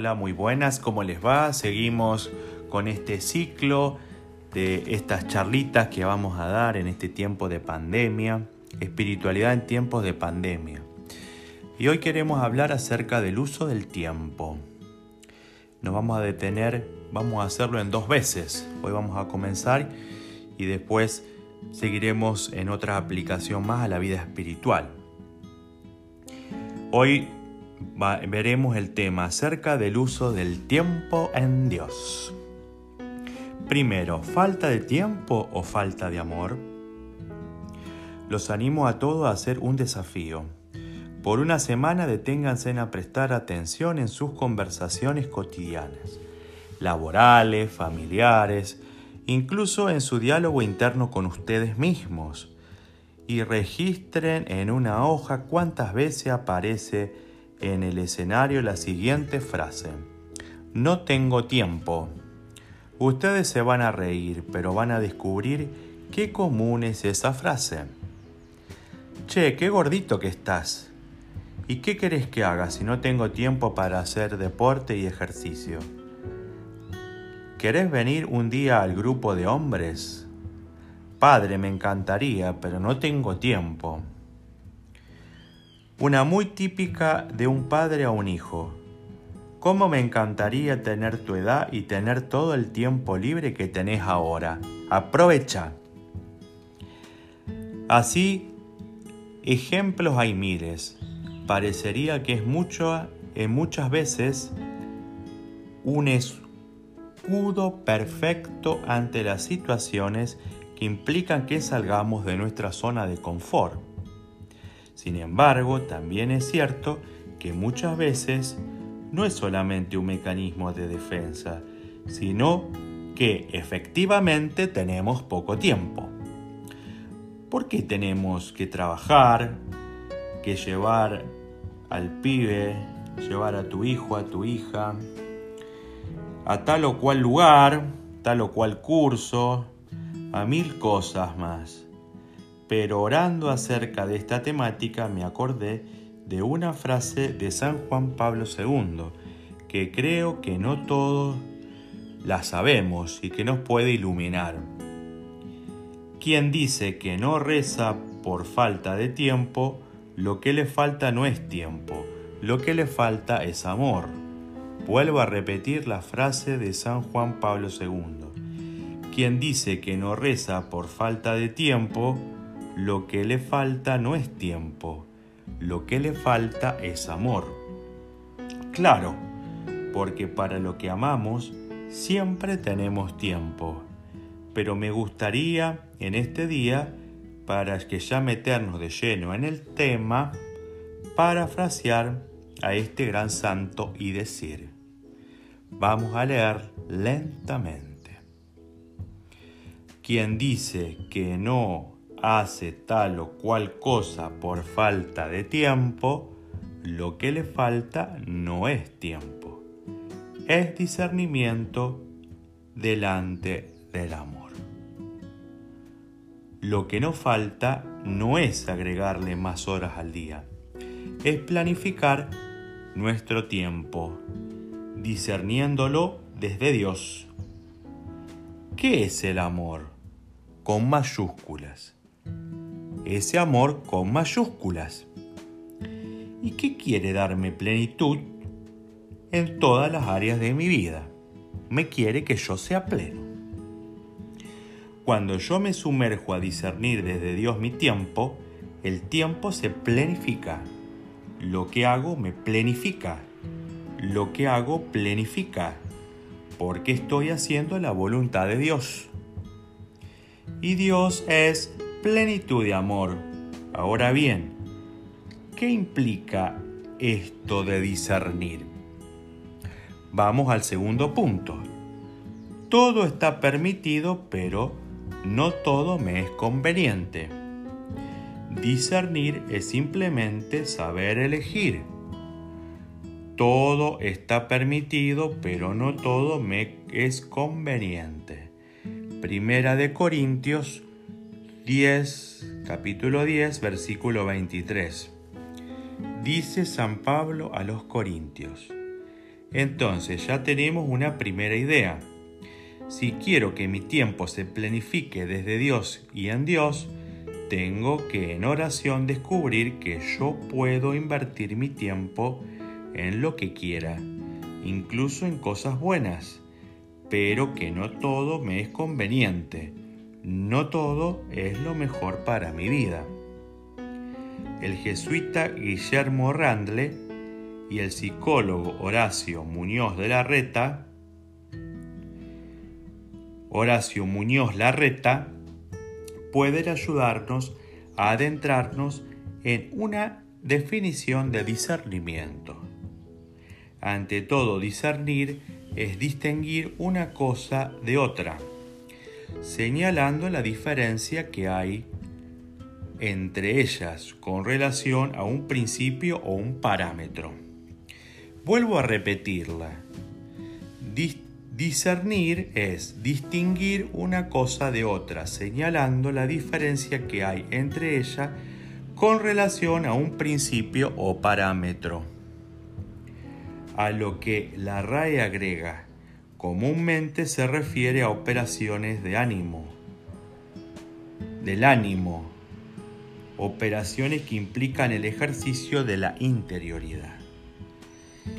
Hola, muy buenas, ¿cómo les va? Seguimos con este ciclo de estas charlitas que vamos a dar en este tiempo de pandemia, espiritualidad en tiempos de pandemia. Y hoy queremos hablar acerca del uso del tiempo. Nos vamos a detener, vamos a hacerlo en dos veces. Hoy vamos a comenzar y después seguiremos en otra aplicación más a la vida espiritual. Hoy veremos el tema acerca del uso del tiempo en Dios. Primero, ¿falta de tiempo o falta de amor? Los animo a todos a hacer un desafío. Por una semana deténganse a prestar atención en sus conversaciones cotidianas, laborales, familiares, incluso en su diálogo interno con ustedes mismos, y registren en una hoja cuántas veces aparece en el escenario la siguiente frase. No tengo tiempo. Ustedes se van a reír, pero van a descubrir qué común es esa frase. Che, qué gordito que estás. ¿Y qué querés que haga si no tengo tiempo para hacer deporte y ejercicio? ¿Querés venir un día al grupo de hombres? Padre, me encantaría, pero no tengo tiempo. Una muy típica de un padre a un hijo. ¿Cómo me encantaría tener tu edad y tener todo el tiempo libre que tenés ahora? Aprovecha. Así, ejemplos hay miles. Parecería que es mucho, en muchas veces, un escudo perfecto ante las situaciones que implican que salgamos de nuestra zona de confort. Sin embargo, también es cierto que muchas veces no es solamente un mecanismo de defensa, sino que efectivamente tenemos poco tiempo. ¿Por qué tenemos que trabajar, que llevar al pibe, llevar a tu hijo, a tu hija, a tal o cual lugar, tal o cual curso, a mil cosas más? Pero orando acerca de esta temática me acordé de una frase de San Juan Pablo II, que creo que no todos la sabemos y que nos puede iluminar. Quien dice que no reza por falta de tiempo, lo que le falta no es tiempo, lo que le falta es amor. Vuelvo a repetir la frase de San Juan Pablo II. Quien dice que no reza por falta de tiempo, lo que le falta no es tiempo, lo que le falta es amor. Claro, porque para lo que amamos siempre tenemos tiempo, pero me gustaría en este día, para que ya meternos de lleno en el tema, parafrasear a este gran santo y decir, vamos a leer lentamente. Quien dice que no hace tal o cual cosa por falta de tiempo, lo que le falta no es tiempo, es discernimiento delante del amor. Lo que no falta no es agregarle más horas al día, es planificar nuestro tiempo, discerniéndolo desde Dios. ¿Qué es el amor? Con mayúsculas ese amor con mayúsculas. ¿Y qué quiere darme plenitud en todas las áreas de mi vida? Me quiere que yo sea pleno. Cuando yo me sumerjo a discernir desde Dios mi tiempo, el tiempo se plenifica. Lo que hago me plenifica. Lo que hago plenifica. Porque estoy haciendo la voluntad de Dios. Y Dios es plenitud de amor. Ahora bien, ¿qué implica esto de discernir? Vamos al segundo punto. Todo está permitido, pero no todo me es conveniente. Discernir es simplemente saber elegir. Todo está permitido, pero no todo me es conveniente. Primera de Corintios 10, capítulo 10, versículo 23. Dice San Pablo a los Corintios, Entonces ya tenemos una primera idea. Si quiero que mi tiempo se planifique desde Dios y en Dios, tengo que en oración descubrir que yo puedo invertir mi tiempo en lo que quiera, incluso en cosas buenas, pero que no todo me es conveniente, no todo es lo mejor para mi vida. El jesuita Guillermo Randle y el psicólogo Horacio Muñoz de la Reta, Horacio Muñoz Larreta, pueden ayudarnos a adentrarnos en una definición de discernimiento. Ante todo, discernir es distinguir una cosa de otra, señalando la diferencia que hay entre ellas con relación a un principio o un parámetro. Vuelvo a repetirla. discernir es distinguir una cosa de otra, señalando la diferencia que hay entre ellas con relación a un principio o parámetro a lo que la RAE agrega. Comúnmente se refiere a operaciones de ánimo, del ánimo, operaciones que implican el ejercicio de la interioridad.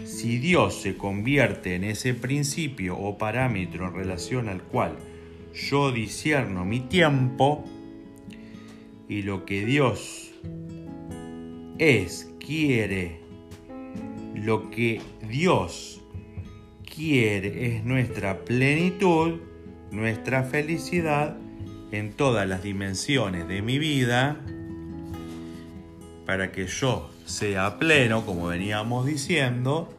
Si Dios se convierte en ese principio o parámetro en relación al cual yo disierno mi tiempo, y lo que Dios es, quiere, lo que Dios es nuestra plenitud, nuestra felicidad en todas las dimensiones de mi vida, para que yo sea pleno, como veníamos diciendo,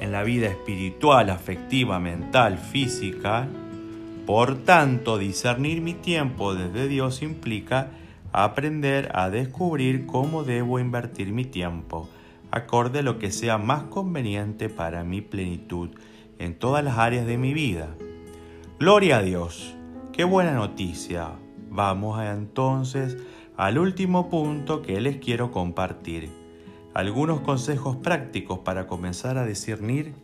en la vida espiritual, afectiva, mental, física. Por tanto, discernir mi tiempo desde Dios implica aprender a descubrir cómo debo invertir mi tiempo, acorde lo que sea más conveniente para mi plenitud en todas las áreas de mi vida. Gloria a Dios, qué buena noticia. Vamos entonces al último punto que les quiero compartir. Algunos consejos prácticos para comenzar a discernir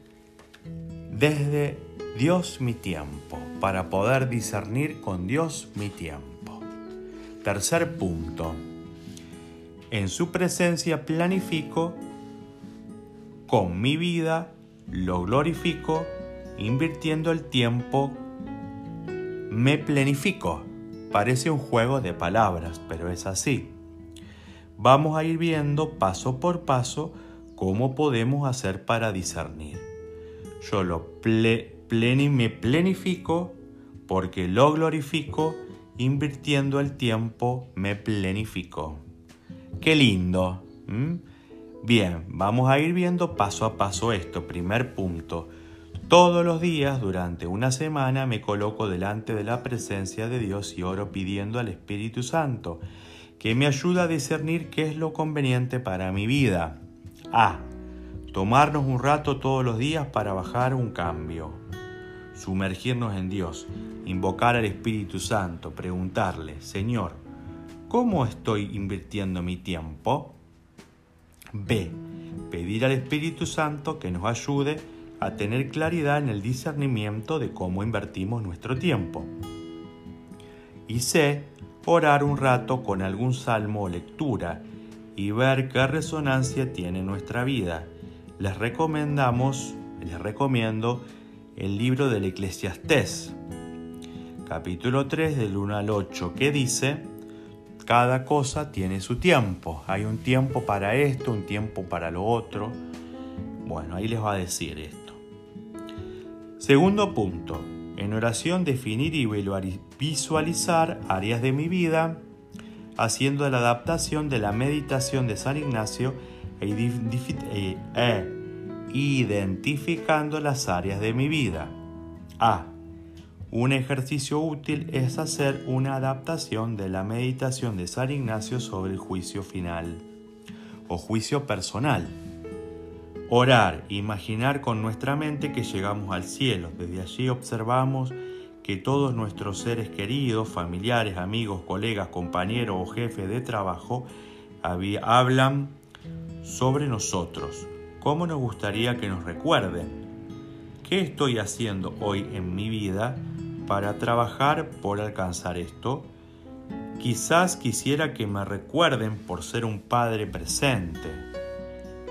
desde Dios mi tiempo, para poder discernir con Dios mi tiempo. Tercer punto. En su presencia planifico con mi vida, lo glorifico, invirtiendo el tiempo, me planifico. Parece un juego de palabras, pero es así. Vamos a ir viendo paso por paso cómo podemos hacer para discernir. Yo lo me planifico porque lo glorifico invirtiendo el tiempo me planifico. Qué lindo. Bien, vamos a ir viendo paso a paso esto. Primer punto. Todos los días durante una semana me coloco delante de la presencia de Dios y oro pidiendo al Espíritu Santo que me ayude a discernir qué es lo conveniente para mi vida. A. Tomarnos un rato todos los días para bajar un cambio. Sumergirnos en Dios invocar al Espíritu Santo, preguntarle, Señor, ¿cómo estoy invirtiendo mi tiempo? B. Pedir al Espíritu Santo que nos ayude a tener claridad en el discernimiento de cómo invertimos nuestro tiempo. Y C. Orar un rato con algún salmo o lectura y ver qué resonancia tiene nuestra vida. Les recomendamos, les recomiendo el libro del Eclesiastés, capítulo 3 del 1 al 8, que dice, cada cosa tiene su tiempo. Hay un tiempo para esto, un tiempo para lo otro. Bueno, ahí les va a decir esto. Segundo punto. En oración definir y visualizar áreas de mi vida, haciendo la adaptación de la meditación de San Ignacio e, e identificando las áreas de mi vida. A. Un ejercicio útil es hacer una adaptación de la meditación de San Ignacio sobre el juicio final o juicio personal. Orar, imaginar con nuestra mente que llegamos al cielo. Desde allí observamos que todos nuestros seres queridos, familiares, amigos, colegas, compañeros o jefes de trabajo hablan sobre nosotros. ¿cómo nos gustaría que nos recuerden? ¿Qué estoy haciendo hoy en mi vida para trabajar por alcanzar esto? Quizás quisiera que me recuerden por ser un padre presente.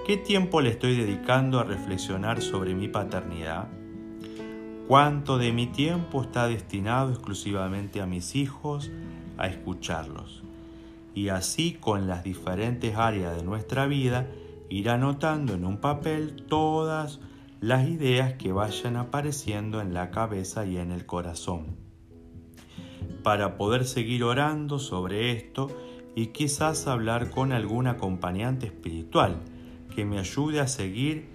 ¿Qué tiempo le estoy dedicando a reflexionar sobre mi paternidad? ¿Cuánto de mi tiempo está destinado exclusivamente a mis hijos, a escucharlos? Y así con las diferentes áreas de nuestra vida, ir anotando en un papel todas las ideas que vayan apareciendo en la cabeza y en el corazón. Para poder seguir orando sobre esto y quizás hablar con algún acompañante espiritual que me ayude a seguir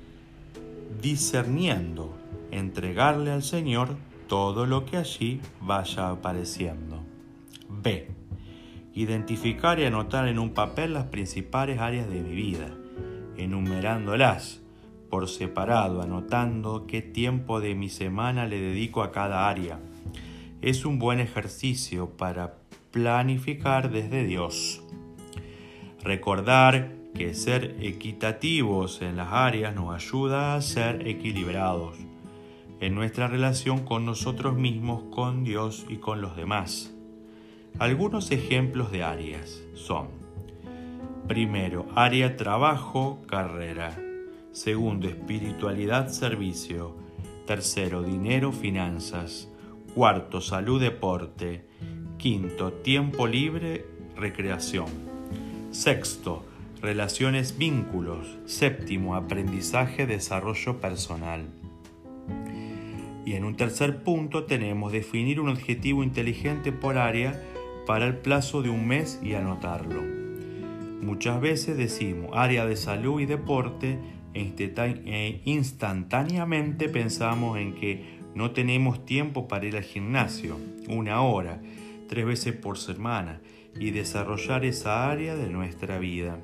discerniendo, entregarle al Señor todo lo que allí vaya apareciendo. B. Identificar y anotar en un papel las principales áreas de mi vida enumerándolas por separado, anotando qué tiempo de mi semana le dedico a cada área. Es un buen ejercicio para planificar desde Dios. Recordar que ser equitativos en las áreas nos ayuda a ser equilibrados en nuestra relación con nosotros mismos, con Dios y con los demás. Algunos ejemplos de áreas son Primero, área trabajo, carrera. Segundo, espiritualidad, servicio. Tercero, dinero, finanzas. Cuarto, salud, deporte. Quinto, tiempo libre, recreación. Sexto, relaciones, vínculos. Séptimo, aprendizaje, desarrollo personal. Y en un tercer punto tenemos definir un objetivo inteligente por área para el plazo de un mes y anotarlo. Muchas veces decimos área de salud y deporte instantáneamente pensamos en que no tenemos tiempo para ir al gimnasio, una hora, tres veces por semana, y desarrollar esa área de nuestra vida.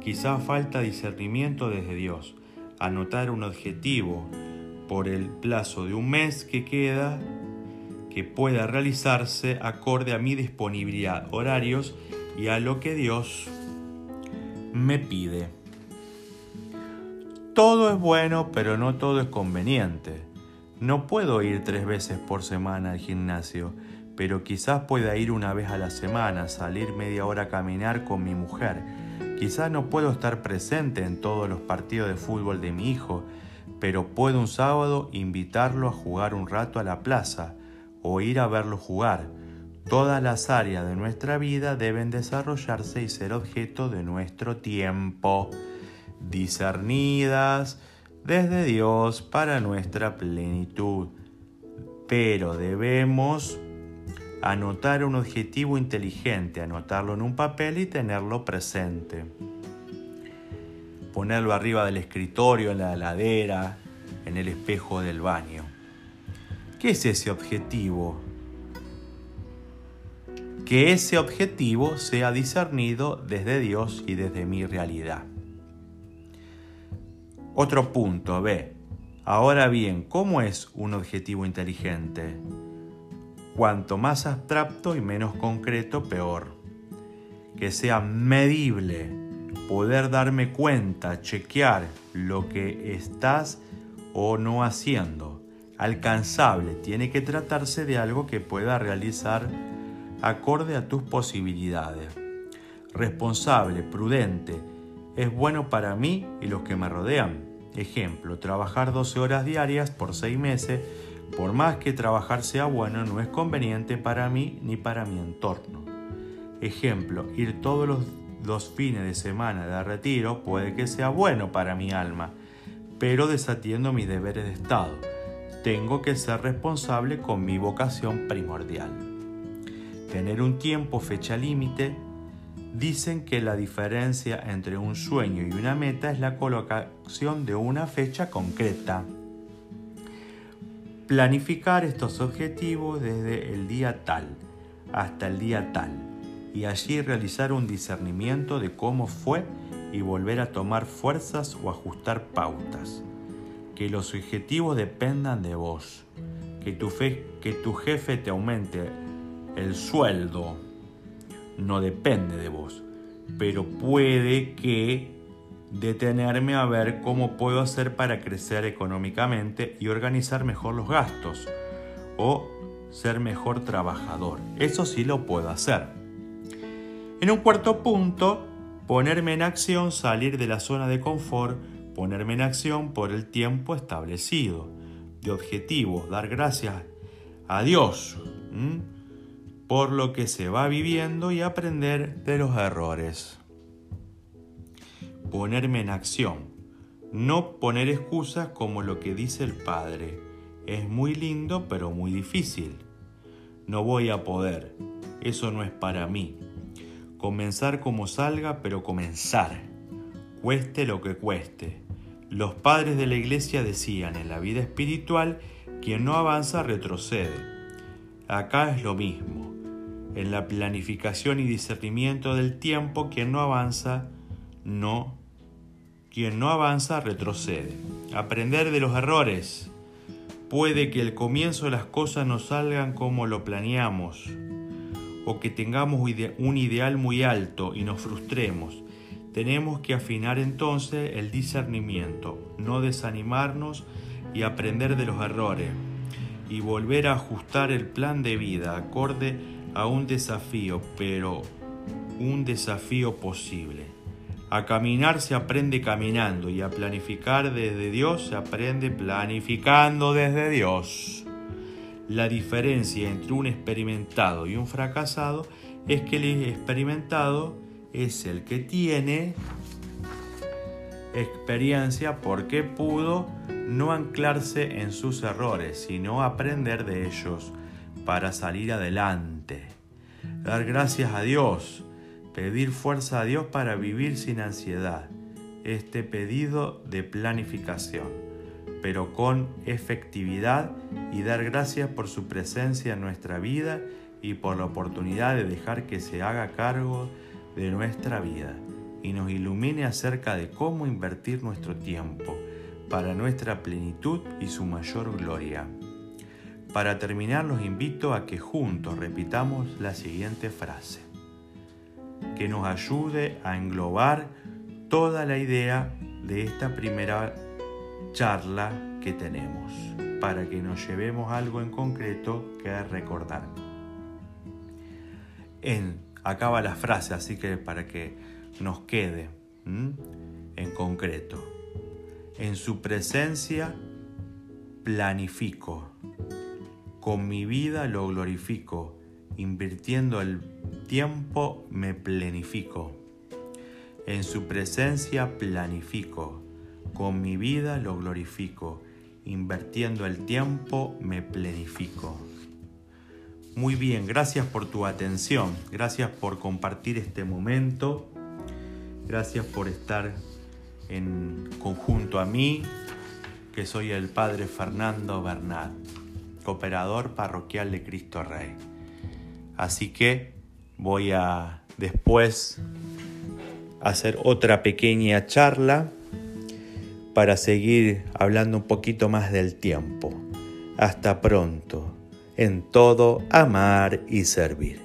Quizás falta discernimiento desde Dios, anotar un objetivo por el plazo de un mes que queda que pueda realizarse acorde a mi disponibilidad, horarios y a lo que Dios me pide. Todo es bueno, pero no todo es conveniente. No puedo ir tres veces por semana al gimnasio, pero quizás pueda ir una vez a la semana, salir media hora a caminar con mi mujer. Quizás no puedo estar presente en todos los partidos de fútbol de mi hijo, pero puedo un sábado invitarlo a jugar un rato a la plaza o ir a verlo jugar Todas las áreas de nuestra vida deben desarrollarse y ser objeto de nuestro tiempo, discernidas desde Dios para nuestra plenitud. Pero debemos anotar un objetivo inteligente, anotarlo en un papel y tenerlo presente. Ponerlo arriba del escritorio, en la heladera, en el espejo del baño. ¿Qué es ese objetivo? que ese objetivo sea discernido desde Dios y desde mi realidad. Otro punto, B. Ahora bien, ¿cómo es un objetivo inteligente? Cuanto más abstracto y menos concreto, peor. Que sea medible, poder darme cuenta, chequear lo que estás o no haciendo. Alcanzable, tiene que tratarse de algo que pueda realizar acorde a tus posibilidades. Responsable, prudente, es bueno para mí y los que me rodean. Ejemplo, trabajar 12 horas diarias por 6 meses, por más que trabajar sea bueno, no es conveniente para mí ni para mi entorno. Ejemplo, ir todos los, los fines de semana de retiro puede que sea bueno para mi alma, pero desatiendo mis deberes de Estado. Tengo que ser responsable con mi vocación primordial tener un tiempo fecha límite, dicen que la diferencia entre un sueño y una meta es la colocación de una fecha concreta. Planificar estos objetivos desde el día tal hasta el día tal y allí realizar un discernimiento de cómo fue y volver a tomar fuerzas o ajustar pautas. Que los objetivos dependan de vos. Que tu, que tu jefe te aumente el sueldo no depende de vos, pero puede que detenerme a ver cómo puedo hacer para crecer económicamente y organizar mejor los gastos o ser mejor trabajador. Eso sí lo puedo hacer. En un cuarto punto, ponerme en acción, salir de la zona de confort, ponerme en acción por el tiempo establecido, de objetivos, dar gracias a Dios por lo que se va viviendo y aprender de los errores. Ponerme en acción, no poner excusas como lo que dice el Padre. Es muy lindo pero muy difícil. No voy a poder, eso no es para mí. Comenzar como salga, pero comenzar, cueste lo que cueste. Los padres de la iglesia decían en la vida espiritual, quien no avanza retrocede. Acá es lo mismo. En la planificación y discernimiento del tiempo, quien no avanza, no. Quien no avanza retrocede. Aprender de los errores. Puede que el comienzo de las cosas no salgan como lo planeamos o que tengamos un ideal muy alto y nos frustremos. Tenemos que afinar entonces el discernimiento, no desanimarnos y aprender de los errores y volver a ajustar el plan de vida acorde a un desafío, pero un desafío posible. A caminar se aprende caminando y a planificar desde Dios se aprende planificando desde Dios. La diferencia entre un experimentado y un fracasado es que el experimentado es el que tiene experiencia porque pudo no anclarse en sus errores, sino aprender de ellos para salir adelante. Dar gracias a Dios, pedir fuerza a Dios para vivir sin ansiedad. Este pedido de planificación pero con efectividad y dar gracias por su presencia en nuestra vida y por la oportunidad de dejar que se haga cargo de nuestra vida y nos ilumine acerca de cómo invertir nuestro tiempo para nuestra plenitud y su mayor gloria. Para terminar los invito a que juntos repitamos la siguiente frase, que nos ayude a englobar toda la idea de esta primera charla que tenemos para que nos llevemos algo en concreto que recordar. En, acaba la frase, así que para que nos quede en concreto. En su presencia planifico, con mi vida lo glorifico, invirtiendo el tiempo me planifico. En su presencia planifico, con mi vida lo glorifico, invirtiendo el tiempo me planifico. Muy bien, gracias por tu atención, gracias por compartir este momento, gracias por estar en conjunto a mí, que soy el Padre Fernando Bernat, cooperador parroquial de Cristo Rey. Así que voy a después hacer otra pequeña charla para seguir hablando un poquito más del tiempo. Hasta pronto. En todo, amar y servir.